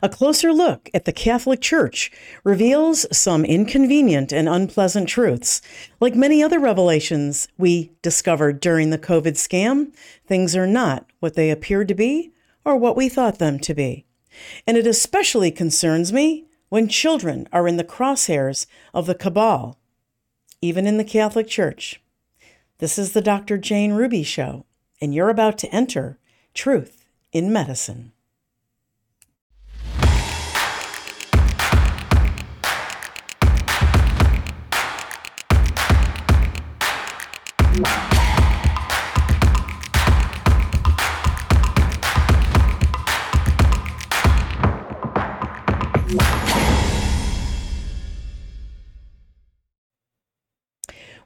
A closer look at the Catholic Church reveals some inconvenient and unpleasant truths. Like many other revelations we discovered during the COVID scam, things are not what they appeared to be or what we thought them to be. And it especially concerns me when children are in the crosshairs of the cabal, even in the Catholic Church. This is the Dr. Jane Ruby Show, and you're about to enter Truth in Medicine.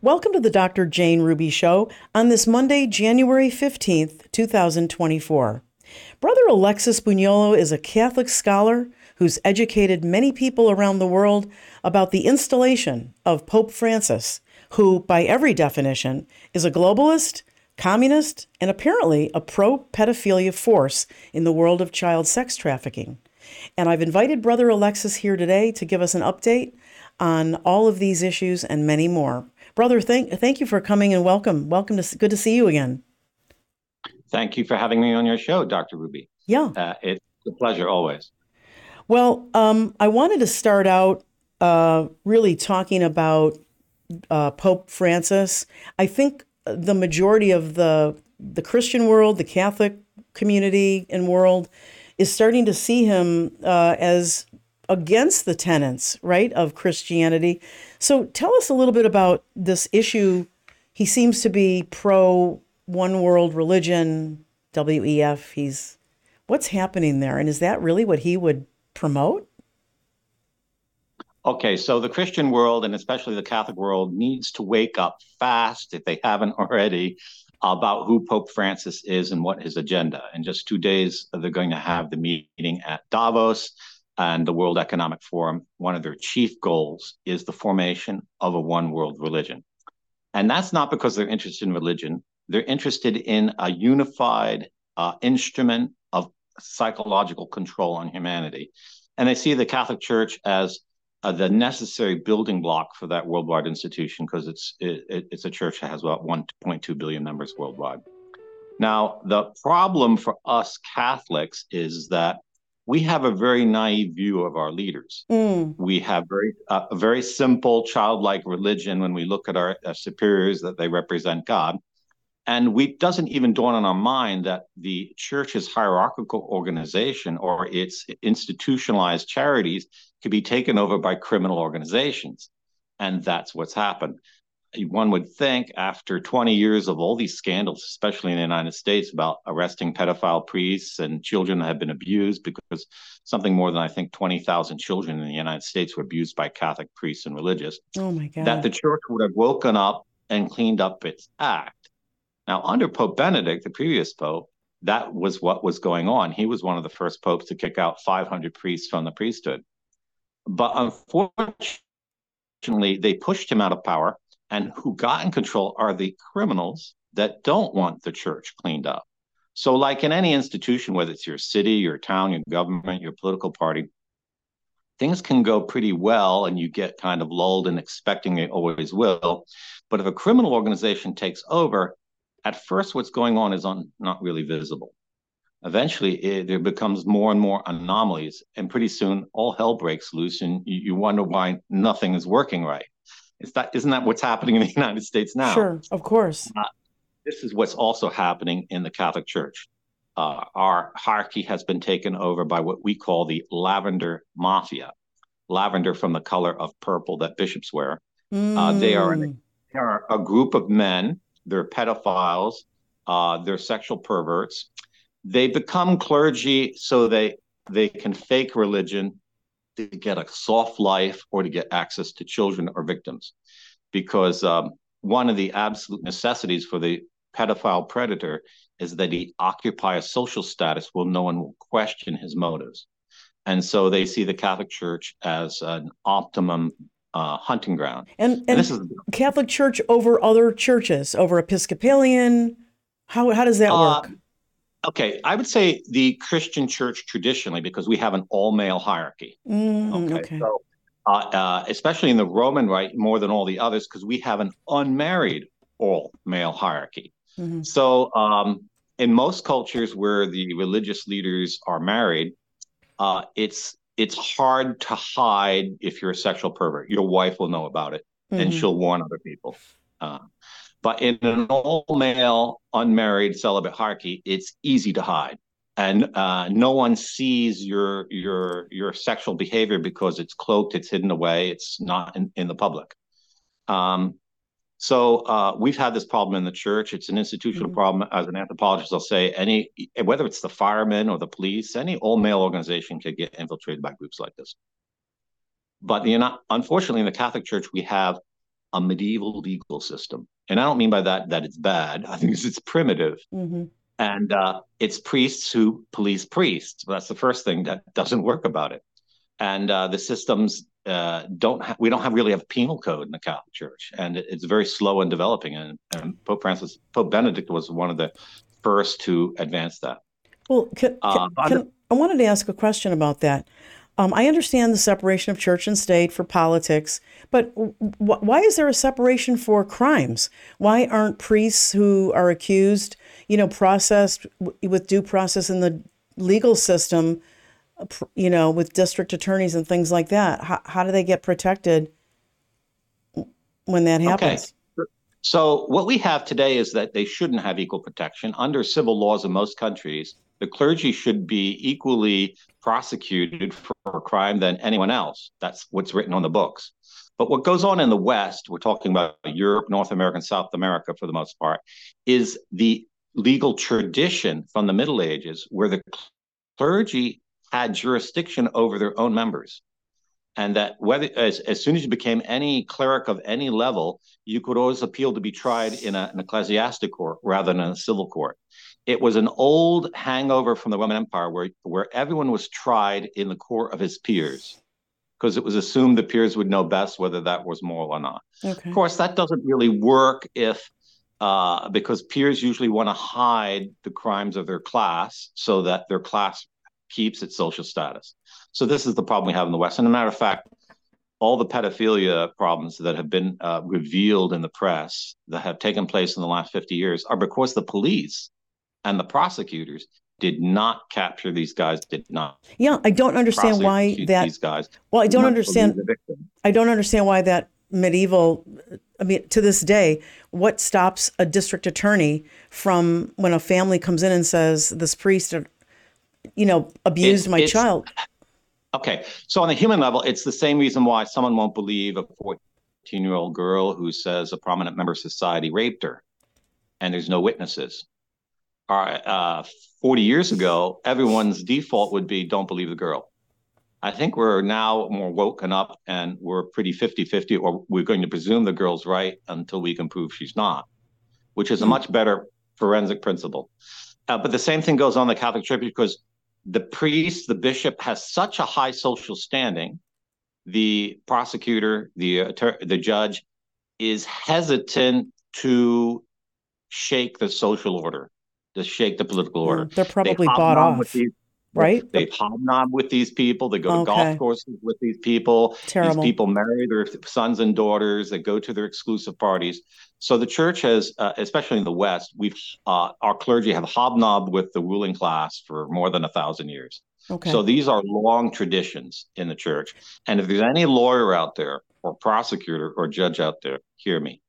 Welcome to the Dr. Jane Ruby Show on this Monday, January 15th, 2024. Brother Alexis Bugnolo is a Catholic scholar who's educated many people around the world about the installation of Pope Francis, who, by every definition, is a globalist, communist, and apparently a pro pedophilia force in the world of child sex trafficking. And I've invited Brother Alexis here today to give us an update on all of these issues and many more. Brother, thank thank you for coming and welcome. Welcome to good to see you again. Thank you for having me on your show, Dr. Ruby. Yeah, uh, it's a pleasure always. Well, um, I wanted to start out uh, really talking about uh, Pope Francis. I think the majority of the the Christian world, the Catholic community and world, is starting to see him uh, as against the tenets, right, of Christianity. So tell us a little bit about this issue. He seems to be pro one world religion, WEF. He's what's happening there, and is that really what he would promote? Okay, so the Christian world and especially the Catholic world needs to wake up fast, if they haven't already, about who Pope Francis is and what his agenda. In just two days, they're going to have the meeting at Davos and the World Economic Forum, one of their chief goals is the formation of a one world religion. And that's not because they're interested in religion, they're interested in a unified uh, instrument of psychological control on humanity. And they see the Catholic Church as uh, the necessary building block for that worldwide institution because it's it, it's a church that has about 1.2 billion members worldwide. Now, the problem for us Catholics is that we have a very naive view of our leaders. Mm. We have very uh, a very simple childlike religion when we look at our, our superiors that they represent God. And we doesn't even dawn on our mind that the church's hierarchical organization or its institutionalized charities could be taken over by criminal organizations. And that's what's happened one would think after 20 years of all these scandals, especially in the United States, about arresting pedophile priests and children that have been abused, because something more than I think 20,000 children in the United States were abused by Catholic priests and religious. Oh my God. That the church would have woken up and cleaned up its act. Now, under Pope Benedict, the previous pope, that was what was going on. He was one of the first popes to kick out 500 priests from the priesthood. But unfortunately, they pushed him out of power and who got in control are the criminals that don't want the church cleaned up. So, like in any institution, whether it's your city, your town, your government, your political party, things can go pretty well and you get kind of lulled and expecting it always will. But if a criminal organization takes over, at first what's going on is on, not really visible. Eventually, it, there becomes more and more anomalies, and pretty soon all hell breaks loose, and you, you wonder why nothing is working right. Is that isn't that what's happening in the United States now? Sure, of course. Uh, this is what's also happening in the Catholic Church. Uh, our hierarchy has been taken over by what we call the lavender mafia. Lavender from the color of purple that bishops wear. Mm. Uh, they are they are a group of men. They're pedophiles. Uh, they're sexual perverts. They become clergy so they they can fake religion to get a soft life or to get access to children or victims. Because um, one of the absolute necessities for the pedophile predator is that he occupy a social status where no one will question his motives. And so they see the Catholic Church as an optimum uh, hunting ground. And, and, and this is Catholic Church over other churches, over Episcopalian. How how does that uh, work? Okay, I would say the Christian church traditionally, because we have an all male hierarchy. Mm, okay. okay. So, uh, uh, especially in the Roman Rite, more than all the others, because we have an unmarried all male hierarchy. Mm-hmm. So, um, in most cultures where the religious leaders are married, uh, it's it's hard to hide if you're a sexual pervert. Your wife will know about it, mm-hmm. and she'll warn other people. But in an all male, unmarried, celibate hierarchy, it's easy to hide. And uh, no one sees your your your sexual behavior because it's cloaked, it's hidden away, it's not in, in the public. Um, so uh, we've had this problem in the church. It's an institutional mm-hmm. problem. As an anthropologist, I'll say any whether it's the firemen or the police, any all male organization could get infiltrated by groups like this. But you know, unfortunately, in the Catholic Church, we have a medieval legal system and I don't mean by that that it's bad. I think it's, it's primitive. Mm-hmm. And uh, it's priests who police priests. That's the first thing that doesn't work about it. And uh, the systems uh, don't ha- we don't have really have penal code in the Catholic Church, and it, it's very slow in developing. And, and, Pope Francis, Pope Benedict was one of the first to advance that. Well, can, can, uh, can, I wanted to ask a question about that. Um, I understand the separation of church and state for politics, but w- why is there a separation for crimes? Why aren't priests who are accused, you know, processed w- with due process in the legal system, uh, you know, with district attorneys and things like that? How, how do they get protected when that happens? Okay. So what we have today is that they shouldn't have equal protection under civil laws in most countries the clergy should be equally prosecuted for a crime than anyone else. That's what's written on the books. But what goes on in the West, we're talking about Europe, North America, and South America for the most part, is the legal tradition from the Middle Ages where the clergy had jurisdiction over their own members. And that whether as, as soon as you became any cleric of any level, you could always appeal to be tried in a, an ecclesiastic court rather than a civil court it was an old hangover from the Roman Empire where, where everyone was tried in the court of his peers because it was assumed the peers would know best whether that was moral or not. Okay. Of course, that doesn't really work if uh, because peers usually want to hide the crimes of their class so that their class keeps its social status. So this is the problem we have in the West. And a matter of fact, all the pedophilia problems that have been uh, revealed in the press that have taken place in the last 50 years are because the police and the prosecutors did not capture these guys did not yeah i don't understand why that these guys. Well i don't understand i don't understand why that medieval i mean to this day what stops a district attorney from when a family comes in and says this priest uh, you know abused it, my child. Okay so on a human level it's the same reason why someone won't believe a 14 year old girl who says a prominent member of society raped her and there's no witnesses uh, 40 years ago, everyone's default would be don't believe the girl. I think we're now more woken up and we're pretty 50 50, or we're going to presume the girl's right until we can prove she's not, which is a much better forensic principle. Uh, but the same thing goes on the Catholic Church because the priest, the bishop, has such a high social standing. The prosecutor, the uh, the judge, is hesitant to shake the social order to shake the political order. They're probably bought off. These, right? They hobnob with these people. They go to okay. golf courses with these people. Terrible. These people marry their sons and daughters. They go to their exclusive parties. So the church has, uh, especially in the West, we've uh, our clergy have hobnobbed with the ruling class for more than a thousand years. Okay. So these are long traditions in the church. And if there's any lawyer out there, or prosecutor, or judge out there, hear me.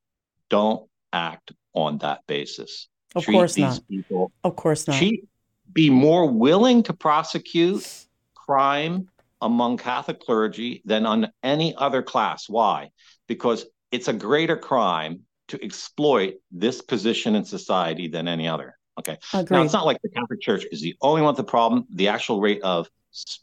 Don't act on that basis. Of course not. People, of course not. Treat, be more willing to prosecute crime among Catholic clergy than on any other class. Why? Because it's a greater crime to exploit this position in society than any other. Okay. Agreed. Now, it's not like the Catholic Church is the only one with the problem. The actual rate of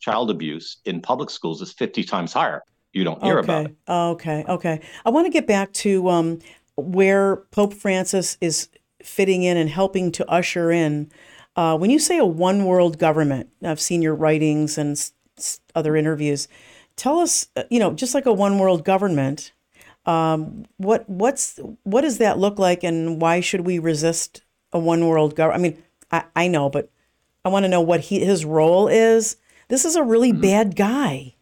child abuse in public schools is 50 times higher. You don't hear okay. about it. Okay. Okay. I want to get back to um, where Pope Francis is fitting in and helping to usher in. Uh, when you say a one world government, I've seen your writings and s- other interviews. Tell us, uh, you know, just like a one world government, um, what what's what does that look like, and why should we resist a one world government? I mean, I, I know, but I want to know what he, his role is. This is a really mm-hmm. bad guy.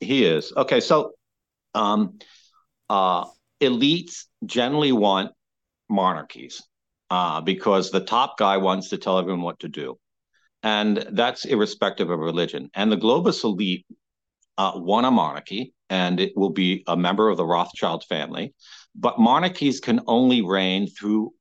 He is. Okay, so um, uh, elites generally want monarchies uh, because the top guy wants to tell everyone what to do. And that's irrespective of religion. And the globus elite uh, want a monarchy, and it will be a member of the Rothschild family. But monarchies can only reign through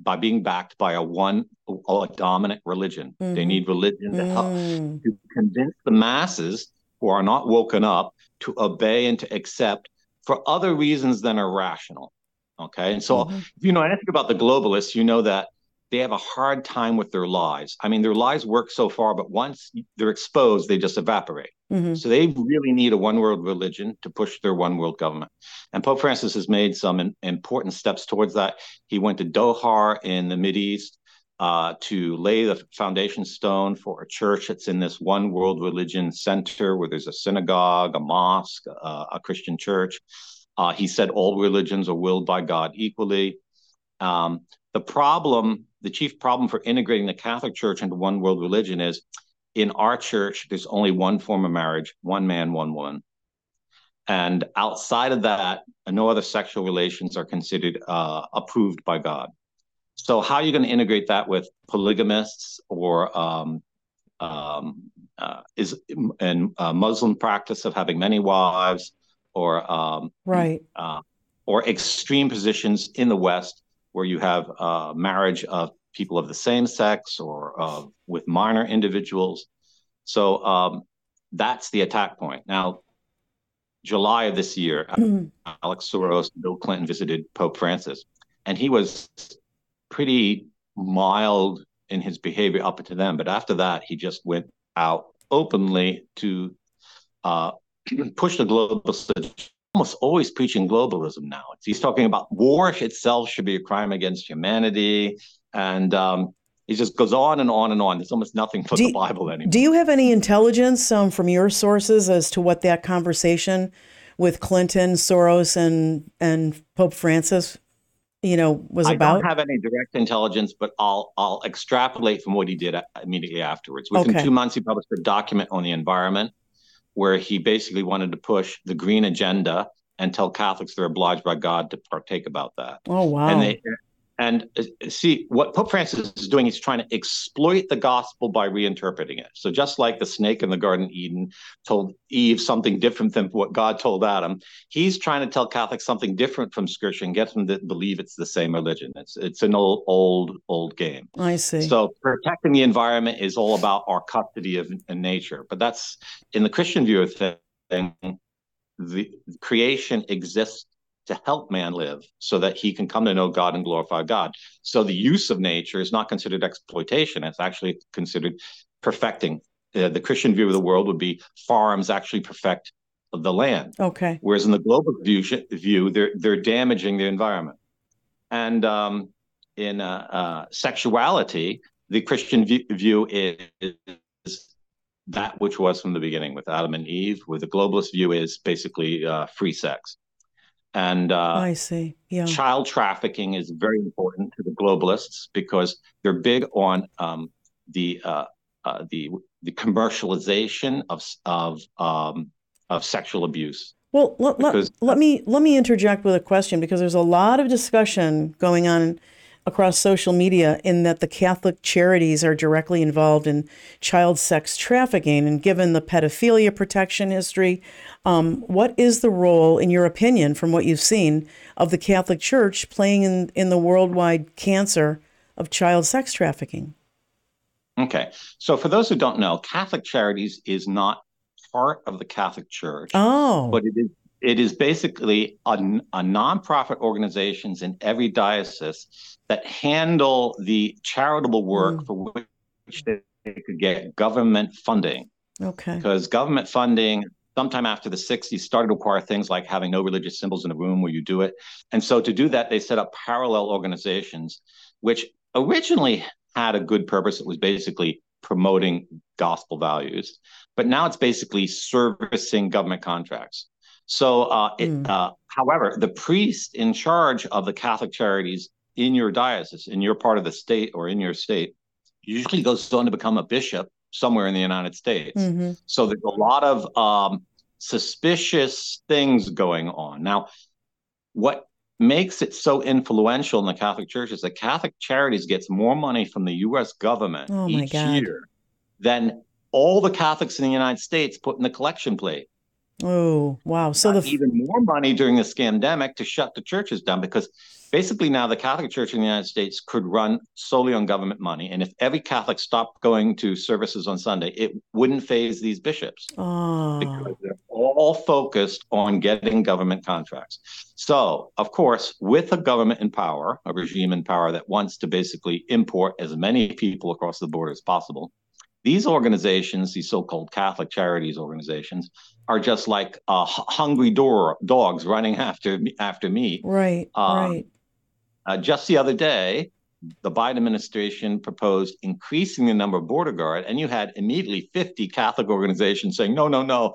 by being backed by a one a dominant religion. Mm-hmm. They need religion to help mm. to convince the masses who are not woken up to obey and to accept for other reasons than are rational. Okay. And so, mm-hmm. if you know anything about the globalists, you know that they have a hard time with their lies. I mean, their lies work so far, but once they're exposed, they just evaporate. Mm-hmm. So they really need a one world religion to push their one world government. And Pope Francis has made some in, important steps towards that. He went to Doha in the East uh, to lay the foundation stone for a church that's in this one world religion center where there's a synagogue, a mosque, uh, a Christian church. Uh, he said all religions are willed by God equally. Um, the problem, the chief problem for integrating the Catholic Church into one world religion is in our church, there's only one form of marriage one man, one woman. And outside of that, no other sexual relations are considered uh, approved by God. So, how are you going to integrate that with polygamists or um, um, uh, is and uh, Muslim practice of having many wives or um, right uh, or extreme positions in the West where you have uh, marriage of people of the same sex or uh, with minor individuals. So um, that's the attack point. Now, July of this year, mm-hmm. Alex Soros, Bill Clinton visited Pope Francis, and he was pretty mild in his behavior up to them. But after that, he just went out openly to uh, push the global almost always preaching globalism now. He's talking about war itself should be a crime against humanity, and um, he just goes on and on and on. There's almost nothing for do, the Bible anymore. Do you have any intelligence um, from your sources as to what that conversation with Clinton, Soros, and and Pope Francis, you know, was I about? I don't have any direct intelligence, but I'll I'll extrapolate from what he did immediately afterwards. Within okay. two months, he published a document on the environment where he basically wanted to push the green agenda and tell Catholics they're obliged by God to partake about that. Oh wow! And they and uh, see what Pope Francis is doing. He's trying to exploit the gospel by reinterpreting it. So just like the snake in the Garden of Eden told Eve something different than what God told Adam, he's trying to tell Catholics something different from Scripture and get them to believe it's the same religion. It's it's an old old old game. I see. So protecting the environment is all about our custody of nature, but that's in the Christian view of things. The creation exists to help man live so that he can come to know God and glorify God. So the use of nature is not considered exploitation, it's actually considered perfecting. Uh, the Christian view of the world would be farms actually perfect the land. Okay. Whereas in the global view, view they're they're damaging the environment. And um, in uh, uh, sexuality, the Christian view, view is, is that which was from the beginning with Adam and Eve. Where the globalist view is basically uh, free sex. And uh, I see. Yeah. Child trafficking is very important to the globalists because they're big on um, the uh, uh, the the commercialization of of um, of sexual abuse. Well, because, let, let me let me interject with a question because there's a lot of discussion going on across social media in that the Catholic charities are directly involved in child sex trafficking. And given the pedophilia protection history, um, what is the role, in your opinion, from what you've seen, of the Catholic Church playing in, in the worldwide cancer of child sex trafficking? Okay. So, for those who don't know, Catholic Charities is not part of the Catholic Church. Oh. But it is it is basically a, a nonprofit organizations in every diocese that handle the charitable work mm. for which they could get government funding. Okay. Because government funding, sometime after the 60s, started to require things like having no religious symbols in the room where you do it. And so to do that, they set up parallel organizations, which originally had a good purpose. It was basically promoting gospel values, but now it's basically servicing government contracts. So, uh, it, mm. uh, however, the priest in charge of the Catholic charities in your diocese, in your part of the state or in your state, usually goes on to become a bishop somewhere in the United States. Mm-hmm. So there's a lot of um, suspicious things going on. Now, what makes it so influential in the Catholic Church is that Catholic Charities gets more money from the U.S. government oh each year than all the Catholics in the United States put in the collection plate. Oh, wow. So the even more money during the scandemic to shut the churches down because basically now the Catholic Church in the United States could run solely on government money. And if every Catholic stopped going to services on Sunday, it wouldn't faze these bishops. Oh. Because ah. they're all focused on getting government contracts. So, of course, with a government in power, a regime in power that wants to basically import as many people across the border as possible, these organizations, these so-called Catholic charities organizations, are just like uh, hungry door, dogs running after after meat. Right, um, right. Uh, just the other day, the Biden administration proposed increasing the number of border guard, and you had immediately 50 Catholic organizations saying, "No, no, no,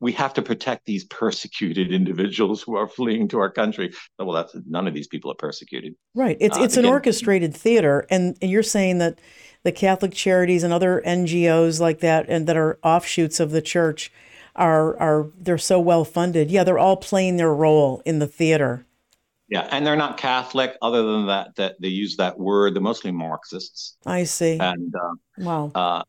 we have to protect these persecuted individuals who are fleeing to our country." Well, that's none of these people are persecuted. Right. It's uh, it's again, an orchestrated theater, and, and you're saying that the Catholic Charities and other NGOs like that, and that are offshoots of the church, are are they're so well funded. Yeah, they're all playing their role in the theater. Yeah, and they're not Catholic. Other than that, that they use that word. They're mostly Marxists. I see. And uh, wow, uh,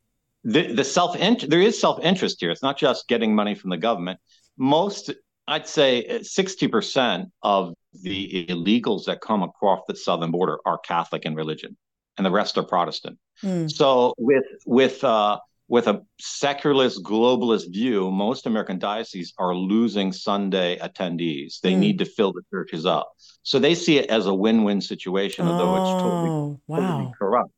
the the self there is self interest here. It's not just getting money from the government. Most, I'd say, sixty percent of the illegals that come across the southern border are Catholic in religion, and the rest are Protestant. Mm. So with with uh, with a secularist globalist view, most American dioceses are losing Sunday attendees. They mm. need to fill the churches up. So they see it as a win-win situation, oh, although it's totally, oh, wow. totally corrupt.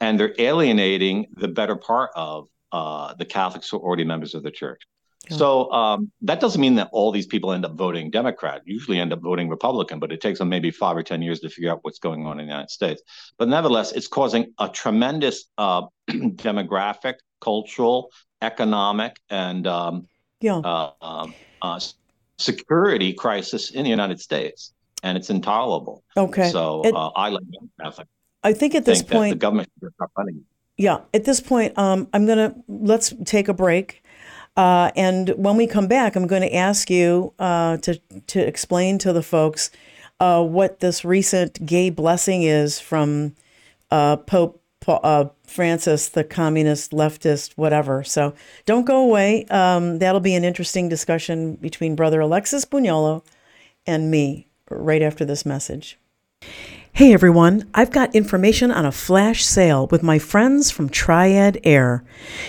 And they're alienating the better part of uh, the Catholics who are already members of the church. So um, that doesn't mean that all these people end up voting Democrat. Usually end up voting Republican, but it takes them maybe five or ten years to figure out what's going on in the United States. But nevertheless, it's causing a tremendous uh, demographic, cultural, economic, and um, yeah. uh, um, uh, security crisis in the United States, and it's intolerable. Okay. So it, uh, I like Catholic. I think at this think point, the government should stop funding. Yeah, at this point, um, I'm gonna let's take a break. Uh, and when we come back, I'm going to ask you uh, to to explain to the folks uh, what this recent gay blessing is from uh, Pope uh, Francis, the communist, leftist, whatever. So don't go away. Um, that'll be an interesting discussion between Brother Alexis Bugnolo and me right after this message. Hey everyone, I've got information on a flash sale with my friends from Triad Air.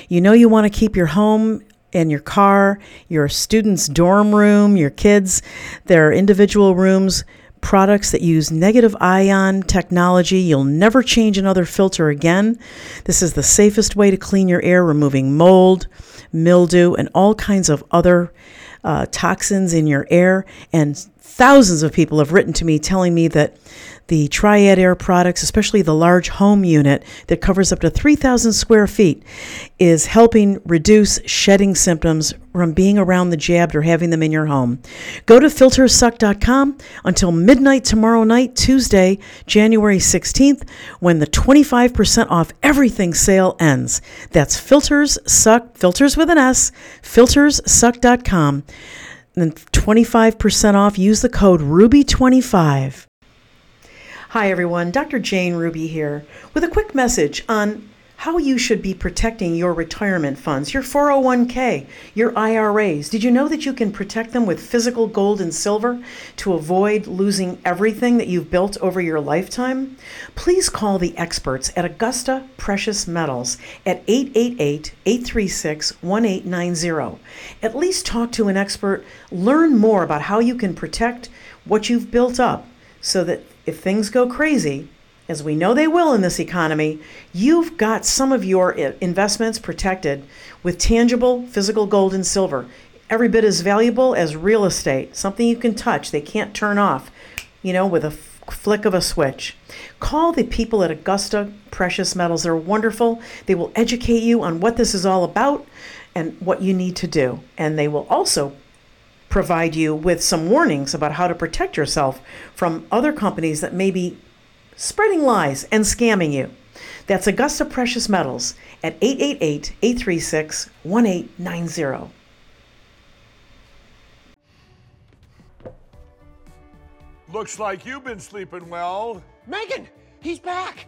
You know, you want to keep your home and your car, your student's dorm room, your kids, their individual rooms, products that use negative ion technology. You'll never change another filter again. This is the safest way to clean your air, removing mold, mildew, and all kinds of other uh, toxins in your air. And thousands of people have written to me telling me that the Triad Air products, especially the large home unit that covers up to 3,000 square feet, is helping reduce shedding symptoms from being around the jabbed or having them in your home. Go to filterssuck.com until midnight tomorrow night, Tuesday, January 16th, when the 25% off everything sale ends. That's Filters Suck, filters with an S, filterssuck.com. And then 25% off. Use the code RUBY25. Hi, everyone. Dr. Jane Ruby here with a quick message on how you should be protecting your retirement funds, your 401k, your IRAs. Did you know that you can protect them with physical gold and silver to avoid losing everything that you've built over your lifetime? Please call the experts at Augusta Precious Metals at 888 836 1890. At least talk to an expert, learn more about how you can protect what you've built up so that if things go crazy, as we know they will in this economy, you've got some of your investments protected with tangible physical gold and silver. Every bit as valuable as real estate, something you can touch, they can't turn off, you know, with a flick of a switch. Call the people at Augusta Precious Metals. They're wonderful. They will educate you on what this is all about and what you need to do. And they will also provide you with some warnings about how to protect yourself from other companies that may be spreading lies and scamming you. That's Augusta Precious Metals at 888 836 1890. Looks like you've been sleeping well. Megan, he's back.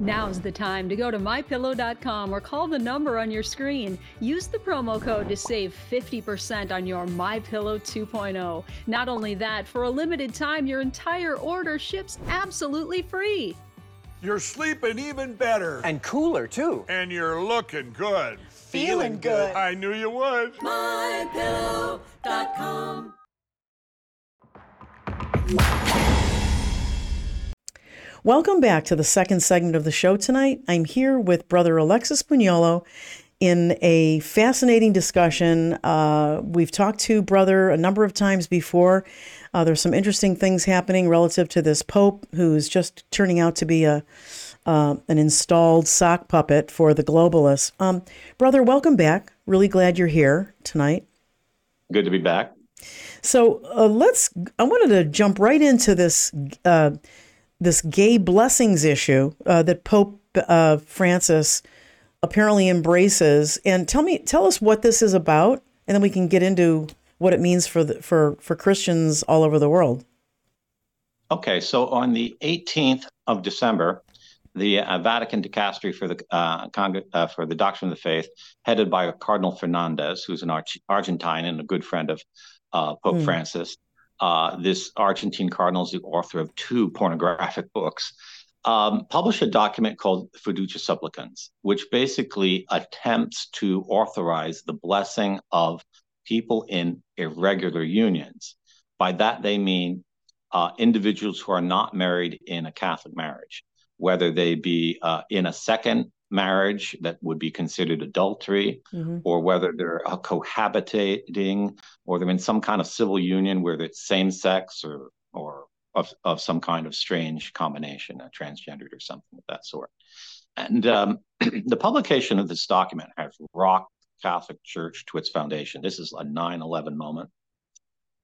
Now's the time to go to mypillow.com or call the number on your screen. Use the promo code to save 50% on your MyPillow 2.0. Not only that, for a limited time, your entire order ships absolutely free. You're sleeping even better. And cooler, too. And you're looking good. Feeling good. I knew you would. mypillow.com. Welcome back to the second segment of the show tonight. I'm here with Brother Alexis Bugnolo in a fascinating discussion. Uh, we've talked to Brother a number of times before. Uh, there's some interesting things happening relative to this Pope who's just turning out to be a uh, an installed sock puppet for the globalists. Um, brother, welcome back. Really glad you're here tonight. Good to be back. So uh, let's. I wanted to jump right into this uh, this gay blessings issue uh, that Pope uh, Francis apparently embraces, and tell me, tell us what this is about, and then we can get into what it means for the, for for Christians all over the world. Okay, so on the 18th of December, the uh, Vatican dicastery for the uh, Cong- uh, for the Doctrine of the Faith, headed by Cardinal Fernandez, who's an Arch- Argentine and a good friend of uh, Pope Hmm. Francis. Uh, this Argentine cardinal is the author of two pornographic books. Um, published a document called Fiducia Supplicans, which basically attempts to authorize the blessing of people in irregular unions. By that, they mean uh, individuals who are not married in a Catholic marriage whether they be uh, in a second marriage that would be considered adultery, Mhm. or whether they're uh, cohabitating, or they're in some kind of civil union where it's same sex or or of, of some kind of strange combination, a transgendered or something of that sort. And um, the publication of this document has rocked the Catholic Church to its foundation. This is a 9 11 moment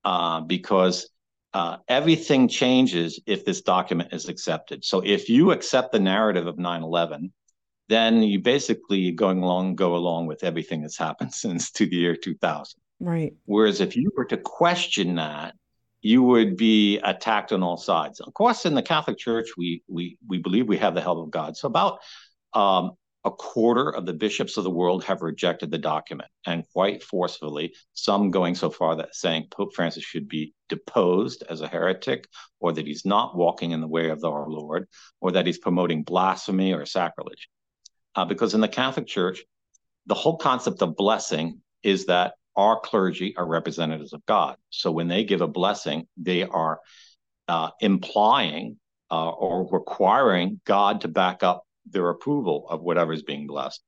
uh, because uh, everything changes if this document is accepted. So if you accept the narrative of 9/11, then you basically going along go along with everything that's happened since to the year 2000. Right. Whereas if you were to question that, you would be attacked on all sides. Of course, in the Catholic Church, we we we believe we have the help of God. So about um, a quarter of the bishops of the world have rejected the document, and quite forcefully, some going so far that saying Pope Francis should be deposed as a heretic, or that he's not walking in the way of our Lord, or that he's promoting blasphemy or sacrilege. Uh, because in the Catholic Church, the whole concept of blessing is that our clergy are representatives of God. So when they give a blessing, they are uh, implying uh, or requiring God to back up their approval of whatever is being blessed.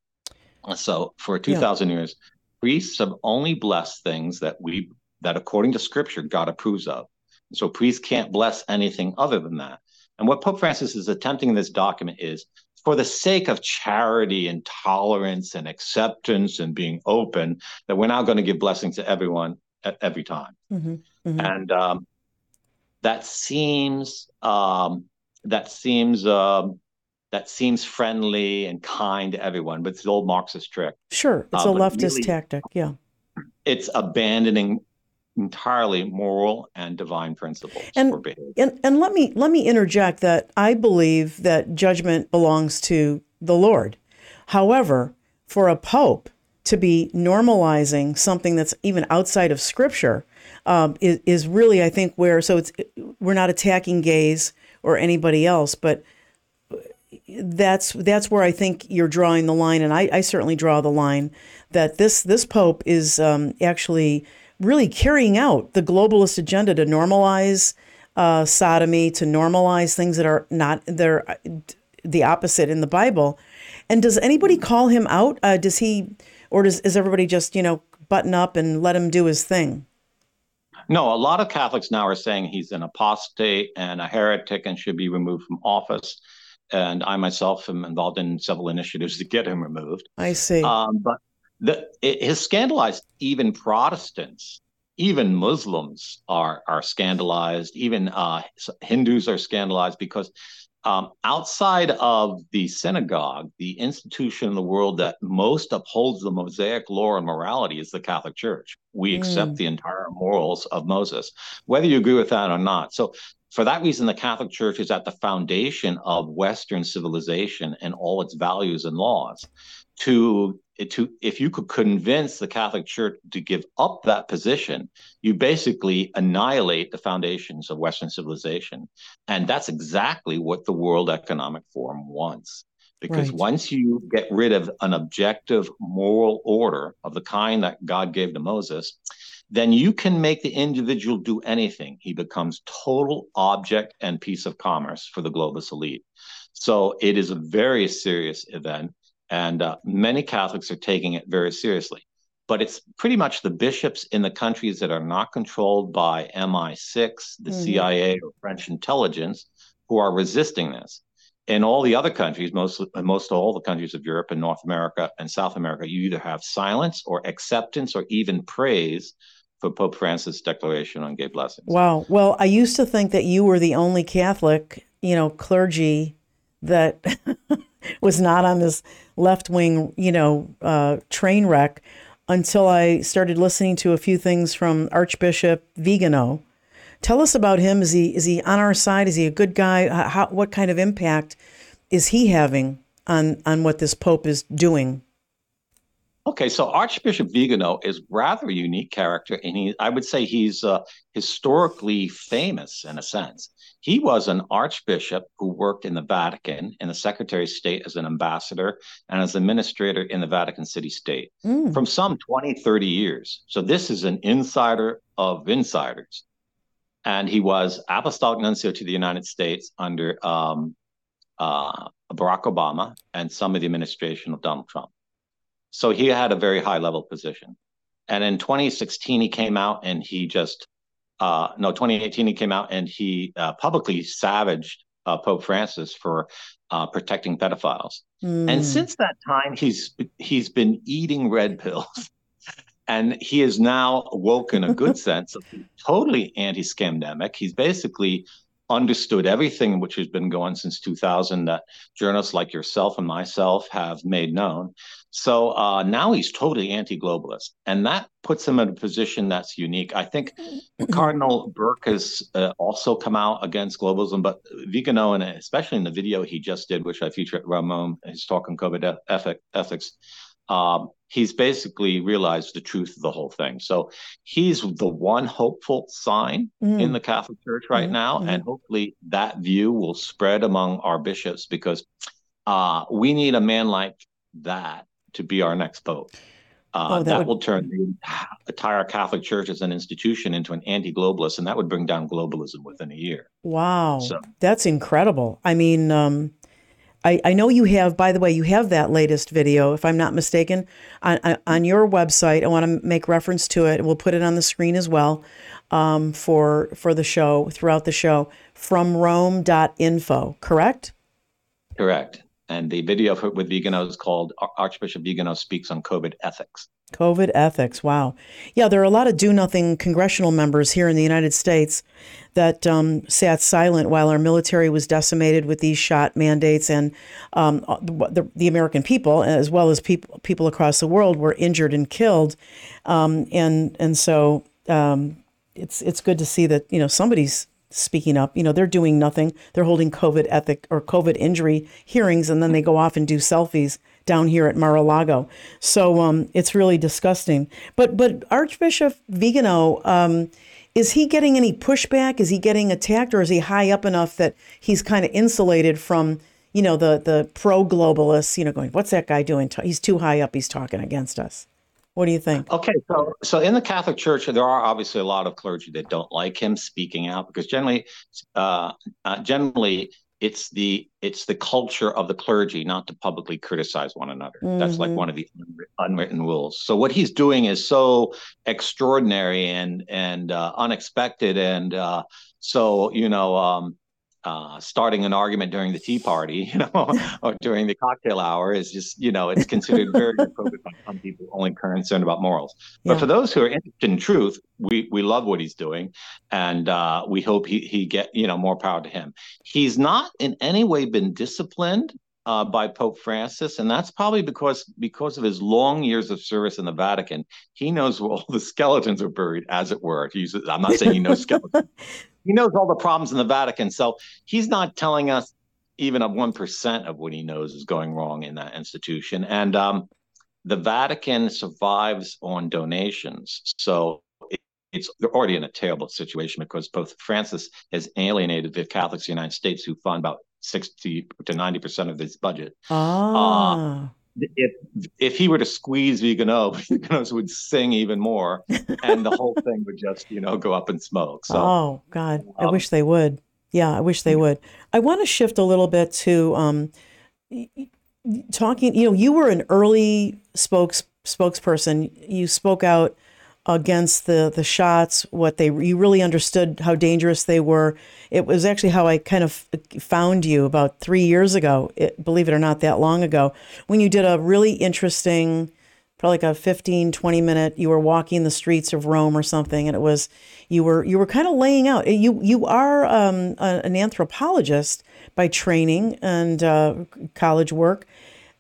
So for 2,000 years, priests have only blessed things that we that according to Scripture God approves of. So priests can't bless anything other than that. And what Pope Francis is attempting in this document is for the sake of charity and tolerance and acceptance and being open, that we're now going to give blessings to everyone at every time. hmm hmm And um, that seems um, that seems um, that seems friendly and kind to everyone, but it's the old Marxist trick. Sure. It's Uh, a leftist really- tactic. Yeah. It's abandoning entirely moral and divine principles And- for behavior. And and let me let me interject that I believe that judgment belongs to the Lord. However, for a pope to be normalizing something that's even outside of Scripture um, is is really, I think, where so it's we're not attacking gays or anybody else, but that's that's where I think you're drawing the line, and I, I certainly draw the line that this this pope is um, actually really carrying out the globalist agenda to normalize uh, sodomy, to normalize things that are not they're the opposite in the Bible. And does anybody call him out? Uh, does he, or does is everybody just you know button up and let him do his thing? No, a lot of Catholics now are saying he's an apostate and a heretic and should be removed from office. And I myself am involved in several initiatives to get him removed. I see. Um, but the, it has scandalized even Protestants. Even Muslims are are scandalized. Even uh, Hindus are scandalized because um, outside of the synagogue, the institution in the world that most upholds the Mosaic law and morality is the Catholic Church. We mm. accept the entire morals of Moses, whether you agree with that or not. So, for that reason, the Catholic Church is at the foundation of Western civilization and all its values and laws. To to if you could convince the Catholic Church to give up that position, you basically annihilate the foundations of Western civilization, and that's exactly what the World Economic Forum wants. Because right. once you get rid of an objective moral order of the kind that God gave to Moses, then you can make the individual do anything. He becomes total object and piece of commerce for the globalist elite. So it is a very serious event. And uh, many Catholics are taking it very seriously. But it's pretty much the bishops in the countries that are not controlled by MI6, the mm-hmm. CIA, or French intelligence who are resisting this. In all the other countries, most most all the countries of Europe and North America and South America, you either have silence or acceptance or even praise for Pope Francis' declaration on gay blessings. Wow. Well, I used to think that you were the only Catholic, you know, clergy that was not on this left wing, you know, uh, train wreck until I started listening to a few things from Archbishop Vigano. Tell us about him. Is he is he on our side? Is he a good guy? How, what kind of impact is he having on on what this pope is doing? Okay, so Archbishop Vigano is rather a unique character, and he I would say he's uh, historically famous in a sense. He was an archbishop who worked in the Vatican in the Secretary of State as an ambassador and as administrator in the Vatican City State mm. from some 20, 30 years. So this is an insider of insiders. And he was apostolic nuncio to the United States under um, uh, Barack Obama and some of the administration of Donald Trump. So he had a very high level position. And in 2016, he came out and he just uh, no, 2018, he came out and he uh, publicly savaged uh, Pope Francis for uh, protecting pedophiles. Mm. And since that time, he's he's been eating red pills, and he is now woken a good sense of totally anti-scamdemic. He's basically understood everything which has been going since 2000 that journalists like yourself and myself have made known. So uh, now he's totally anti-globalist, and that puts him in a position that's unique. I think Cardinal Burke has uh, also come out against globalism, but Vigano, and especially in the video he just did, which I featured Ramon, his talk on COVID ethic, ethics, um, he's basically realized the truth of the whole thing. So he's the one hopeful sign mm. in the Catholic Church right mm. now, mm. and hopefully that view will spread among our bishops because uh, we need a man like that to be our next pope. Uh, oh, that, that would... will turn the entire Catholic Church as an institution into an anti-globalist, and that would bring down globalism within a year. Wow, so. that's incredible. I mean, um, I, I know you have. By the way, you have that latest video, if I'm not mistaken, on on your website. I want to make reference to it. We'll put it on the screen as well um, for for the show throughout the show from Rome.info. Correct. Correct. And the video for, with Vigano is called Archbishop Vigano Speaks on COVID Ethics. COVID ethics. Wow. Yeah, there are a lot of do nothing congressional members here in the United States that um, sat silent while our military was decimated with these shot mandates, and um, the, the, American people, as well as people people across the world, were injured and killed. Um, and and so um, it's it's good to see that you know somebody's speaking up. You know, they're doing nothing. They're holding COVID ethic or COVID injury hearings, and then they go off and do selfies down here at Mar-a-Lago. So um, it's really disgusting. But but Archbishop Vigano, um, is he getting any pushback? Is he getting attacked, or is he high up enough that he's kind of insulated from? You know the the pro globalists, you know, going, what's that guy doing? He's too high up. He's talking against us. What do you think? Okay, so so in the Catholic Church, there are obviously a lot of clergy that don't like him speaking out because generally, uh, uh, generally, it's the it's the culture of the clergy not to publicly criticize one another. Mm-hmm. That's like mm-hmm. one of the unwritten rules. So what he's doing is so extraordinary and and uh, unexpected, and uh, so you know. Um, uh, starting an argument during the tea party, you know, or during the cocktail hour is just, you know, it's considered very appropriate by some people only concerned about morals. Yeah. But for those who are interested in truth, we we love what he's doing, and uh, we hope he he get you know more power to him. He's not in any way been disciplined uh, by Pope Francis, and that's probably because because of his long years of service in the Vatican. He knows where all the skeletons are buried, as it were. He's, I'm not saying he knows skeletons, he knows all the problems in the Vatican. So he's not telling us even a one percent of what he knows is going wrong in that institution. And um, the Vatican survives on donations. So it, it's they're already in a terrible situation because Pope Francis has alienated the Catholics in the United States who fund about 60 to 90 percent of this budget. Ah. Uh, if if he were to squeeze Vigano, Viganos would sing even more, and the whole thing would just you know go up in smoke. So, oh God, um, I wish they would. Yeah, I wish they would. I want to shift a little bit to um, talking. You know, you were an early spokes spokesperson. You spoke out against the the shots what they you really understood how dangerous they were. It was actually how i kind of found you about three years ago it, believe it or not that long ago when you did a really interesting probably like a 15 20 minute you were walking the streets of rome or something and it was you were you were kind of laying out you you are um, a, an anthropologist by training and uh, college work.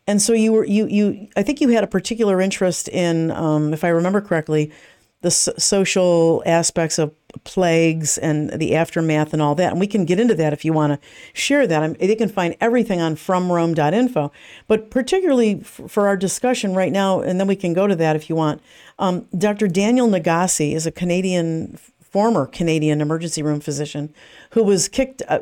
And so you were you you I think you had a particular interest in, um, if I remember correctly, the social aspects of plagues and the aftermath and all that. And we can get into that if you want to share that. I'm, they can find everything on fromrome.info. But particularly f- for our discussion right now, and then we can go to that if you want, um, Dr. Daniel Nagase is a Canadian former Canadian emergency room physician who was kicked, uh,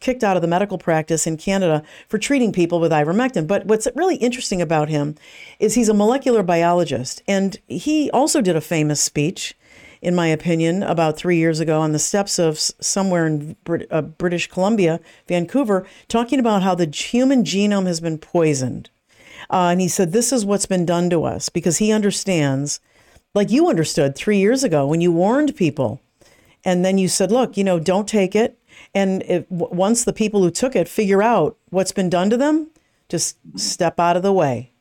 kicked out of the medical practice in Canada for treating people with ivermectin. But what's really interesting about him is he's a molecular biologist, and he also did a famous speech, in my opinion, about three years ago on the steps of somewhere in Brit- uh, British Columbia, Vancouver, talking about how the human genome has been poisoned. Uh, and he said, This is what's been done to us because he understands like you understood three years ago when you warned people. And then you said, look, you know, don't take it. And if, once the people who took it figure out what's been done to them, just step out of the way.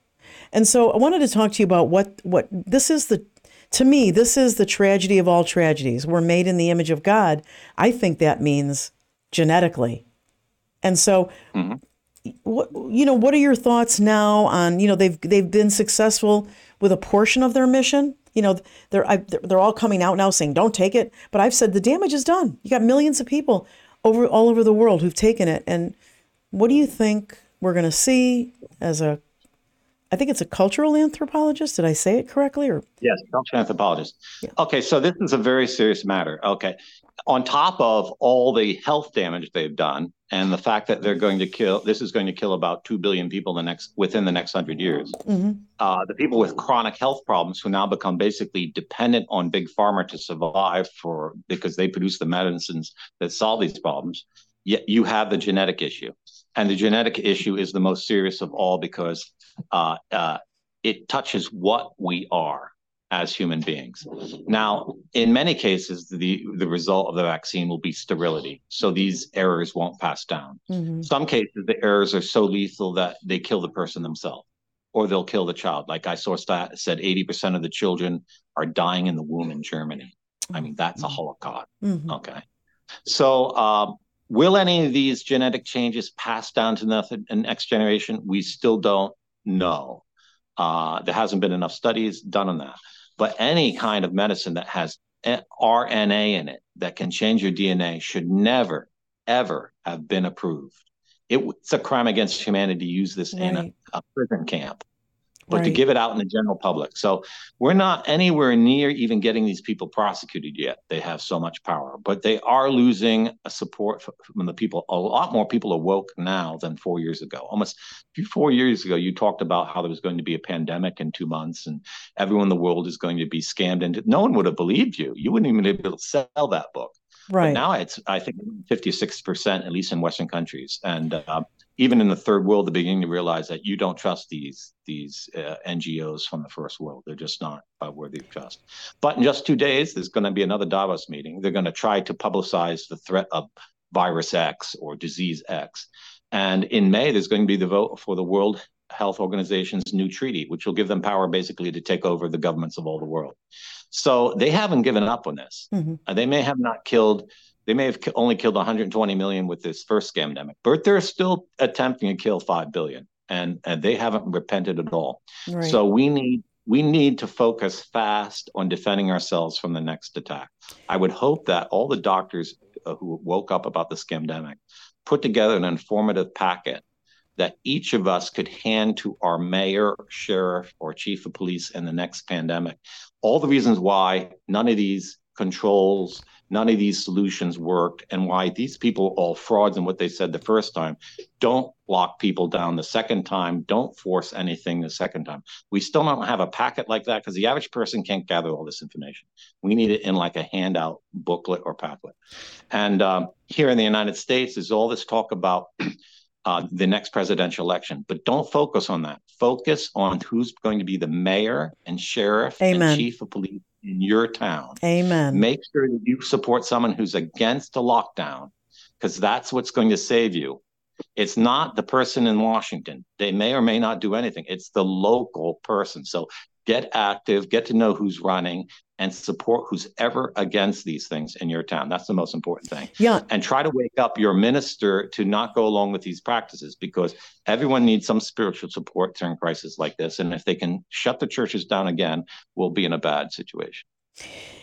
And so I wanted to talk to you about what, what this is the, to me, this is the tragedy of all tragedies. We're made in the image of God. I think that means genetically. And so, mm-hmm. what, you know, what are your thoughts now on, you know, they've, they've been successful with a portion of their mission you know, they're I, they're all coming out now saying don't take it, but I've said the damage is done. You got millions of people over all over the world who've taken it, and what do you think we're going to see as a I think it's a cultural anthropologist. Did I say it correctly? Or yes, cultural anthropologist. Yeah. Okay, so this is a very serious matter. Okay, on top of all the health damage they've done, and the fact that they're going to kill, this is going to kill about two billion people the next within the next hundred years. Mm-hmm. Uh, the people with chronic health problems who now become basically dependent on big pharma to survive for because they produce the medicines that solve these problems. Yet you have the genetic issue, and the genetic issue is the most serious of all because uh, uh, it touches what we are as human beings. Now, in many cases, the, the result of the vaccine will be sterility. So these errors won't pass down. Mm-hmm. Some cases, the errors are so lethal that they kill the person themselves or they'll kill the child. Like I saw stat said 80% of the children are dying in the womb in Germany. I mean, that's a holocaust. Mm-hmm. Okay. So, um, will any of these genetic changes pass down to the next generation? We still don't know. Uh, there hasn't been enough studies done on that. But any kind of medicine that has RNA in it that can change your DNA should never, ever have been approved. It, it's a crime against humanity to use this right. in a, a prison camp but right. to give it out in the general public. So we're not anywhere near even getting these people prosecuted yet. They have so much power, but they are losing a support from the people. A lot more people are woke now than four years ago. Almost four years ago, you talked about how there was going to be a pandemic in two months and everyone in the world is going to be scammed into. No one would have believed you. You wouldn't even be able to sell that book. Right. But now it's, I think, 56%, at least in Western countries. And uh, even in the third world, they're beginning to realize that you don't trust these these uh, NGOs from the first world. They're just not uh, worthy of trust. But in just two days, there's going to be another Davos meeting. They're going to try to publicize the threat of virus X or disease X. And in May, there's going to be the vote for the World Health Organization's new treaty, which will give them power basically to take over the governments of all the world. So they haven't given up on this. Mm-hmm. Uh, they may have not killed they may have only killed 120 million with this first scamdemic, but they're still attempting to kill 5 billion and, and they haven't repented at all. Right. So we need we need to focus fast on defending ourselves from the next attack. I would hope that all the doctors uh, who woke up about the scamdemic put together an informative packet that each of us could hand to our mayor, sheriff, or chief of police in the next pandemic. All the reasons why none of these controls none of these solutions worked and why these people all frauds and what they said the first time don't lock people down the second time don't force anything the second time we still don't have a packet like that because the average person can't gather all this information we need it in like a handout booklet or packet and um, here in the united states there's all this talk about uh, the next presidential election. But don't focus on that. Focus on who's going to be the mayor and sheriff Amen. and chief of police in your town. Amen. Make sure that you support someone who's against a lockdown because that's what's going to save you. It's not the person in Washington. They may or may not do anything. It's the local person. So get active, get to know who's running, and support who's ever against these things in your town. That's the most important thing. Yeah. And try to wake up your minister to not go along with these practices because everyone needs some spiritual support during crises like this. And if they can shut the churches down again, we'll be in a bad situation.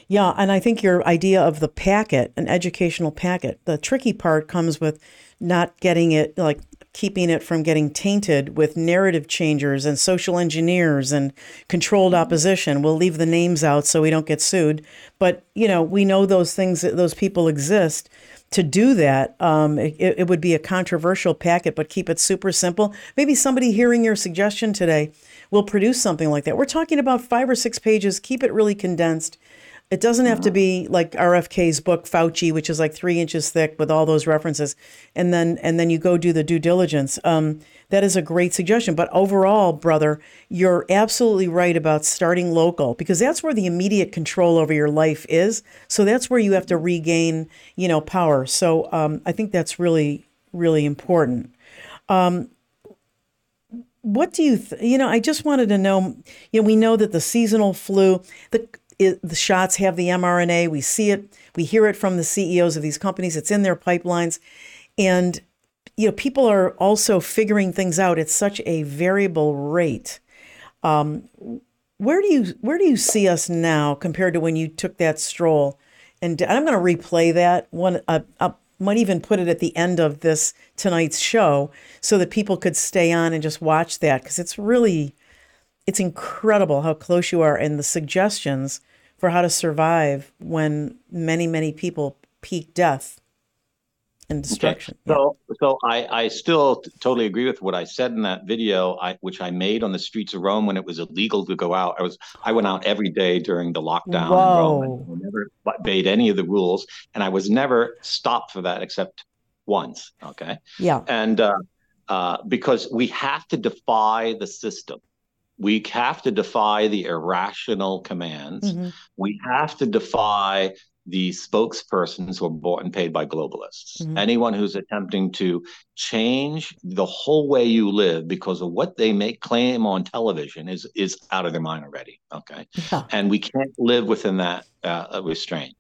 Yeah, and I think your idea of the packet, an educational packet, the tricky part comes with not getting it like keeping it from getting tainted with narrative changers and social engineers and controlled opposition. We'll leave the names out so we don't get sued. But, you know, we know those things, that those people exist. To do that, um, it, it would be a controversial packet, but keep it super simple. Maybe somebody hearing your suggestion today will produce something like that. We're talking about five or six pages, keep it really condensed it doesn't have to be like RFK's book Fauci, which is like three inches thick with all those references, and then and then you go do the due diligence. Um, that is a great suggestion. But overall, brother, you're absolutely right about starting local because that's where the immediate control over your life is. So that's where you have to regain, you know, power. So um, I think that's really really important. Um, what do you th- you know i just wanted to know you know we know that the seasonal flu the it, the shots have the mRNA. We see it, we hear it from the CEOs of these companies. It's in their pipelines, and you know people are also figuring things out at such a variable rate. Um, where do you where do you see us now compared to when you took that stroll? And I'm going to replay that one. Uh, I might even put it at the end of this tonight's show so that people could stay on and just watch that because it's really it's incredible how close you are and the suggestions for how to survive when many, many people peak death and destruction. Okay. So, yeah. so I, I still t- totally agree with what I said in that video, I, which I made on the streets of Rome when it was illegal to go out. I was, I went out every day during the lockdown Whoa. in Rome. And never obeyed any of the rules, and I was never stopped for that except once. Okay. Yeah. And uh, uh, because we have to defy the system we have to defy the irrational commands. Mm-hmm. We have to defy the spokespersons who are bought and paid by globalists. Mm-hmm. Anyone who's attempting to change the whole way you live because of what they make claim on television is is out of their mind already. Okay, yeah. and we can't live within that uh, restraint.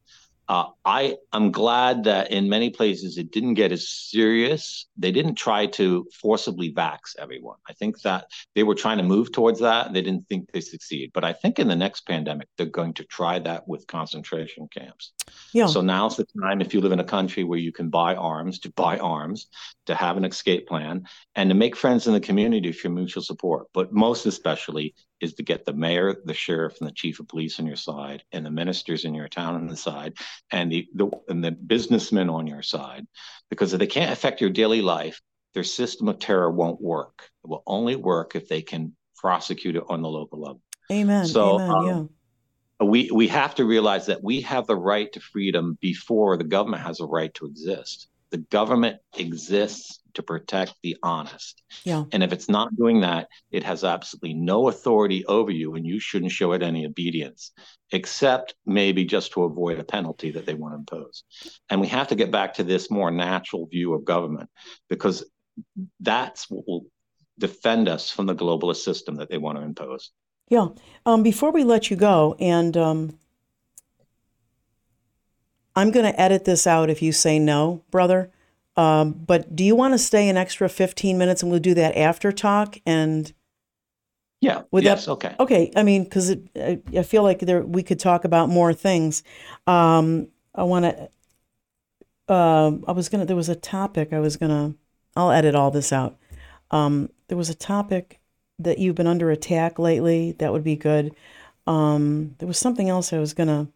Uh, I am glad that in many places it didn't get as serious. They didn't try to forcibly vax everyone. I think that they were trying to move towards that and they didn't think they succeed. But I think in the next pandemic, they're going to try that with concentration camps. Yeah. So now's the time if you live in a country where you can buy arms, to buy arms, to have an escape plan, and to make friends in the community for mutual support. But most especially is to get the mayor, the sheriff, and the chief of police on your side, and the ministers in your town on the side, and the, the and the businessmen on your side, because if they can't affect your daily life, their system of terror won't work. It will only work if they can prosecute it on the local level. Amen. So, Amen. Um, yeah we we have to realize that we have the right to freedom before the government has a right to exist. The government exists to protect the honest. Yeah. And if it's not doing that, it has absolutely no authority over you, and you shouldn't show it any obedience, except maybe just to avoid a penalty that they want to impose. And we have to get back to this more natural view of government because that's what will defend us from the globalist system that they want to impose. Yeah. Um, before we let you go, and um, I'm going to edit this out if you say no, brother. Um, but do you want to stay an extra 15 minutes and we'll do that after talk? And yeah, would yes, that, okay. Okay. I mean, because I, I feel like there we could talk about more things. Um, I want to. Uh, I was gonna. There was a topic I was gonna. I'll edit all this out. Um, there was a topic that you've been under attack lately. That would be good. Um, there was something else I was gonna,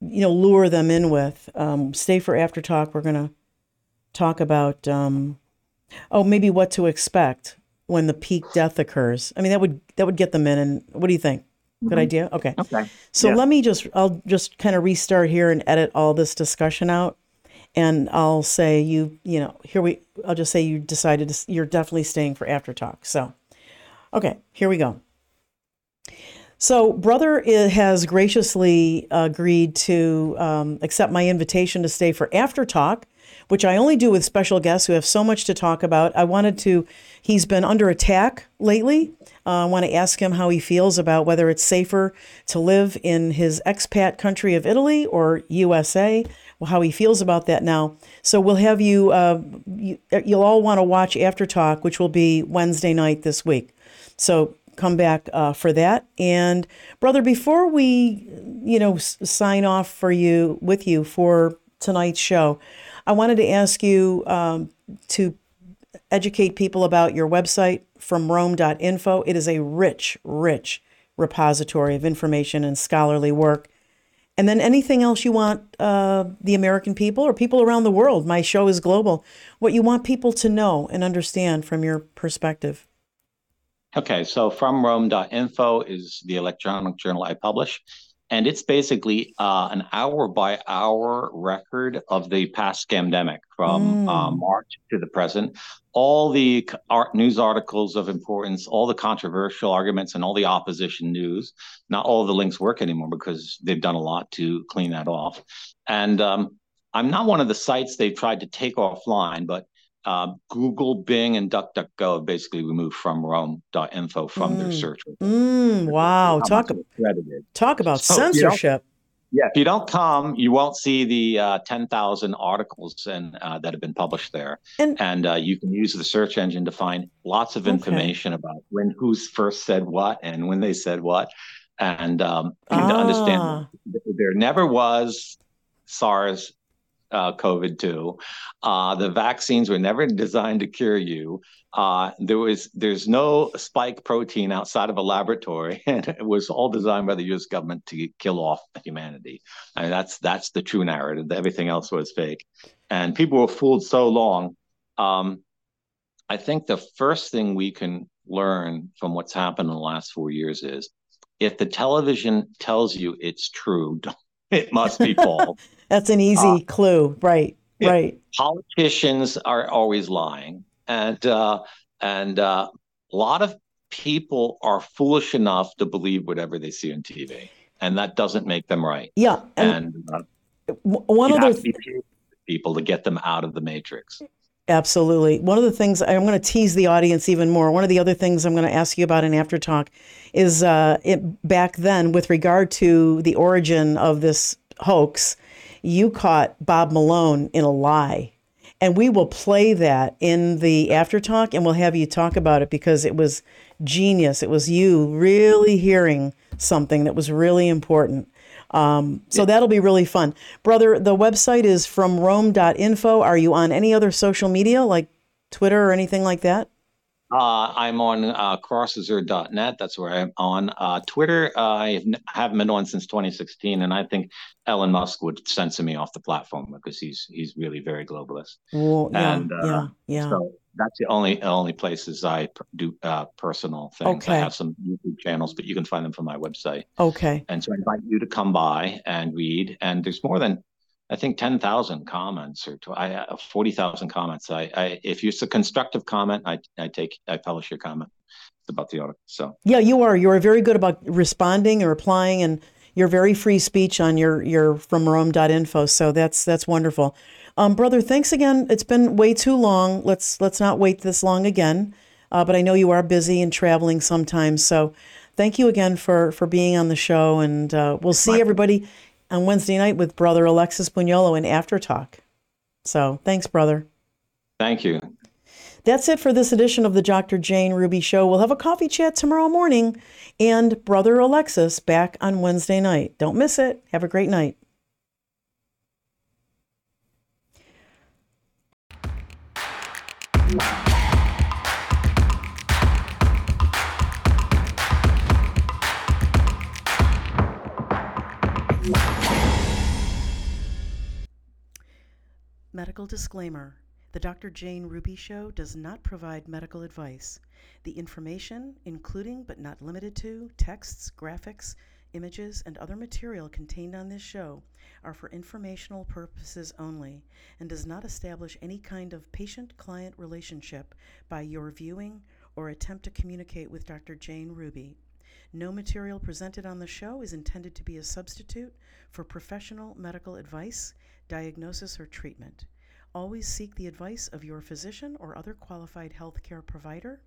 you know, lure them in with. Um, stay for after talk. We're gonna talk about, um, oh, maybe what to expect when the peak death occurs. I mean, that would that would get them in. And what do you think? Good Mhm. idea. Okay. Okay. So Yeah. let me just I'll just kind of restart here and edit all this discussion out. And I'll say you, you know, here we I'll just say you decided to, you're definitely staying for after talk. So okay, here we go. So, brother has graciously agreed to um, accept my invitation to stay for after talk, which I only do with special guests who have so much to talk about. I wanted to, he's been under attack lately. Uh, I want to ask him how he feels about whether it's safer to live in his expat country of Italy or USA, how he feels about that now. So, we'll have you, uh, you you'll all want to watch After Talk, which will be Wednesday night this week. So, come back uh, for that. And brother, before we, you know, s- sign off for you with you for tonight's show, I wanted to ask you um, to educate people about your website from Rome.info. It is a rich, rich repository of information and scholarly work. And then anything else you want uh, the American people or people around the world, my show is global, what you want people to know and understand from your perspective. Okay, so from Rome.info is the electronic journal I publish. And it's basically uh, an hour by hour record of the past scamdemic from uh, Mm. March to the present. All the art news articles of importance, all the controversial arguments, and all the opposition news. Not all the links work anymore because they've done a lot to clean that off. And um, I'm not one of the sites they've tried to take offline, but uh, Google, Bing, and DuckDuckGo have basically removed from Rome.info from their Mm. search. results. Mm, wow. Talk, much it's credited. talk about So, you know- censorship. Yeah, if you don't come, you won't see the uh, 10,000 articles and uh, that have been published there. And- And, uh, you can use the search engine to find lots of Okay. information about when who's first said what and when they said what. And, um, and to understand Ah. there never was SARS uh, COVID 2. Uh, the vaccines were never designed to cure you. Uh, there was there's no spike protein outside of a laboratory, and it was all designed by the U.S. government to kill off humanity. I mean, that's that's the true narrative. Everything else was fake, and people were fooled so long. Um, I think the first thing we can learn from what's happened in the last four years is if the television tells you it's true, it must be false. That's an easy Uh, clue. Right. yeah. Right. politicians are always lying and uh, and uh, a lot of people are foolish enough to believe whatever they see on TV and that doesn't make them right Yeah. And, and uh, one you other have to be patient with people to get them out of the matrix Absolutely. One of the things I'm going to tease the audience even more. One of the other things I'm going to ask you about in after talk is uh, it back then with regard to the origin of this hoax. You caught Bob Malone in a lie, and we will play that in the after talk, and we'll have you talk about it because it was genius. It was you really hearing something that was really important. Um, so that'll be really fun. Brother, the website is from Rome.info. Are you on any other social media like Twitter or anything like that? uh, i'm on uh, crosser.net that's where i'm on uh, twitter uh, i have- haven't been on since 2016 and i think elon musk would censor me off the platform because he's he's really very globalist Well, yeah, And, uh, yeah, yeah. So That's the only only places I do uh, personal things. Okay. I have some YouTube channels, but you can find them from my website. Okay. And so I invite you to come by and read. And there's more than, I think, 10,000 comments or uh, 40,000 comments. I, I, if it's a constructive comment, I, I take, I publish your comment it's about the article. So Yeah, you are. You are very good about responding and replying, and you're very free speech on your your from Rome.info. So that's that's wonderful. Um, brother, thanks again. It's been way too long. Let's let's not wait this long again. Uh, but I know you are busy and traveling sometimes. So thank you again for for being on the show, and uh, we'll see everybody on Wednesday night with Brother Alexis Bugnolo in After Talk. So thanks, brother. thank you. That's it for this edition of the Dr. Jane Ruby Show. We'll have a coffee chat tomorrow morning and Brother Alexis back on Wednesday night. Don't miss it. Have a great night. Medical disclaimer The Dr. Jane Ruby Show does not provide medical advice. The information, including but not limited to texts, graphics, images, and other material contained on this show, are for informational purposes only and does not establish any kind of patient client relationship by your viewing or attempt to communicate with Dr. Jane Ruby. No material presented on the show is intended to be a substitute for professional medical advice, diagnosis, or treatment. Always seek the advice of your physician or other qualified healthcare provider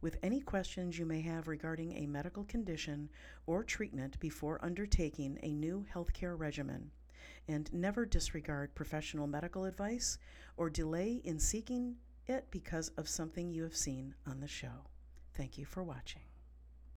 with any questions you may have regarding a medical condition or treatment before undertaking a new healthcare regimen. And never disregard professional medical advice or delay in seeking it because of something you have seen on the show. Thank you for watching.